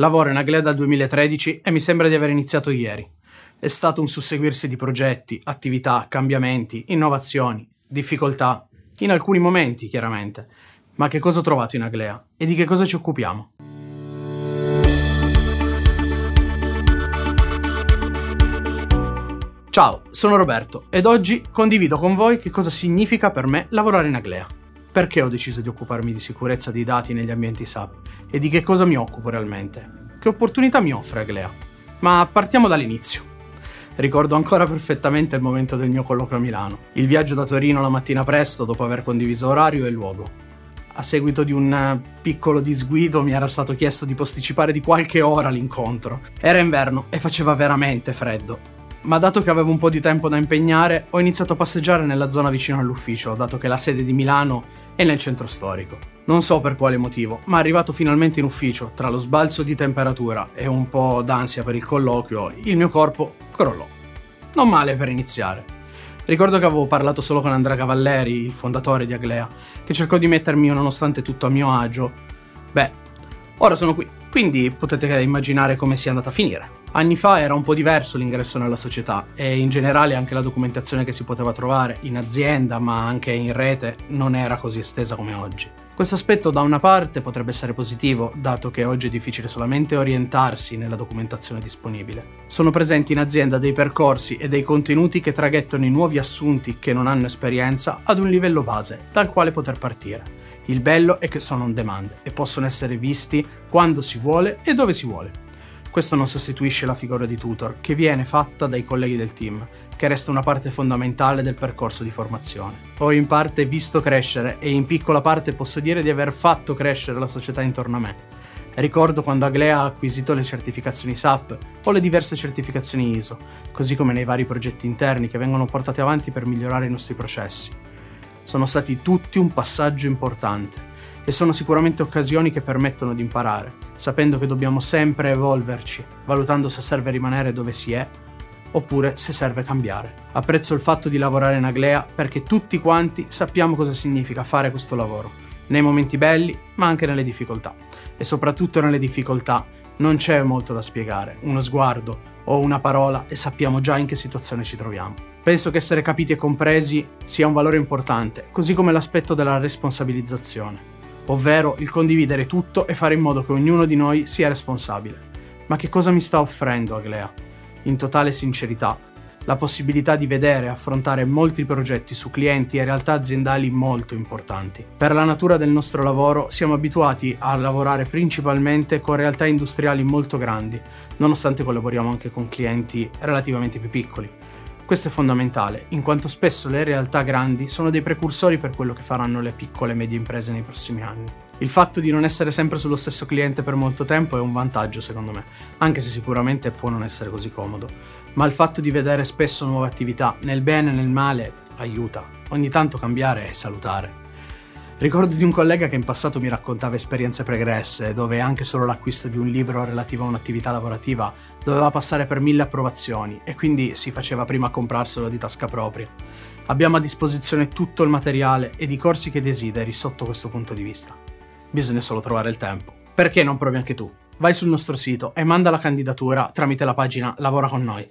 Lavoro in Aglea dal 2013 e mi sembra di aver iniziato ieri. È stato un susseguirsi di progetti, attività, cambiamenti, innovazioni, difficoltà, in alcuni momenti chiaramente. Ma che cosa ho trovato in Aglea e di che cosa ci occupiamo? Ciao, sono Roberto ed oggi condivido con voi che cosa significa per me lavorare in Aglea. Perché ho deciso di occuparmi di sicurezza dei dati negli ambienti SAP e di che cosa mi occupo realmente? Che opportunità mi offre Aglea? Ma partiamo dall'inizio. Ricordo ancora perfettamente il momento del mio colloquio a Milano, il viaggio da Torino la mattina presto dopo aver condiviso orario e luogo. A seguito di un piccolo disguido mi era stato chiesto di posticipare di qualche ora l'incontro. Era inverno e faceva veramente freddo ma dato che avevo un po' di tempo da impegnare, ho iniziato a passeggiare nella zona vicino all'ufficio, dato che la sede di Milano è nel centro storico. Non so per quale motivo, ma arrivato finalmente in ufficio, tra lo sbalzo di temperatura e un po' d'ansia per il colloquio, il mio corpo crollò. Non male per iniziare. Ricordo che avevo parlato solo con Andrea Cavalleri, il fondatore di Aglea, che cercò di mettermi nonostante tutto a mio agio. Beh, ora sono qui, quindi potete immaginare come sia andata a finire. Anni fa era un po' diverso l'ingresso nella società e in generale anche la documentazione che si poteva trovare in azienda ma anche in rete non era così estesa come oggi. Questo aspetto da una parte potrebbe essere positivo, dato che oggi è difficile solamente orientarsi nella documentazione disponibile. Sono presenti in azienda dei percorsi e dei contenuti che traghettano i nuovi assunti che non hanno esperienza ad un livello base dal quale poter partire. Il bello è che sono on demand e possono essere visti quando si vuole e dove si vuole. Questo non sostituisce la figura di tutor, che viene fatta dai colleghi del team, che resta una parte fondamentale del percorso di formazione. Ho in parte visto crescere e in piccola parte posso dire di aver fatto crescere la società intorno a me. Ricordo quando Aglea ha acquisito le certificazioni SAP o le diverse certificazioni ISO, così come nei vari progetti interni che vengono portati avanti per migliorare i nostri processi. Sono stati tutti un passaggio importante e sono sicuramente occasioni che permettono di imparare, sapendo che dobbiamo sempre evolverci, valutando se serve rimanere dove si è oppure se serve cambiare. Apprezzo il fatto di lavorare in Aglea perché tutti quanti sappiamo cosa significa fare questo lavoro, nei momenti belli ma anche nelle difficoltà. E soprattutto nelle difficoltà non c'è molto da spiegare, uno sguardo o una parola e sappiamo già in che situazione ci troviamo. Penso che essere capiti e compresi sia un valore importante, così come l'aspetto della responsabilizzazione ovvero il condividere tutto e fare in modo che ognuno di noi sia responsabile. Ma che cosa mi sta offrendo Aglea? In totale sincerità, la possibilità di vedere e affrontare molti progetti su clienti e realtà aziendali molto importanti. Per la natura del nostro lavoro siamo abituati a lavorare principalmente con realtà industriali molto grandi, nonostante collaboriamo anche con clienti relativamente più piccoli. Questo è fondamentale, in quanto spesso le realtà grandi sono dei precursori per quello che faranno le piccole e medie imprese nei prossimi anni. Il fatto di non essere sempre sullo stesso cliente per molto tempo è un vantaggio secondo me, anche se sicuramente può non essere così comodo, ma il fatto di vedere spesso nuove attività, nel bene e nel male, aiuta. Ogni tanto cambiare è salutare. Ricordo di un collega che in passato mi raccontava esperienze pregresse, dove anche solo l'acquisto di un libro relativo a un'attività lavorativa doveva passare per mille approvazioni e quindi si faceva prima a comprarselo di tasca propria. Abbiamo a disposizione tutto il materiale ed i corsi che desideri sotto questo punto di vista. Bisogna solo trovare il tempo. Perché non provi anche tu? Vai sul nostro sito e manda la candidatura tramite la pagina Lavora con noi.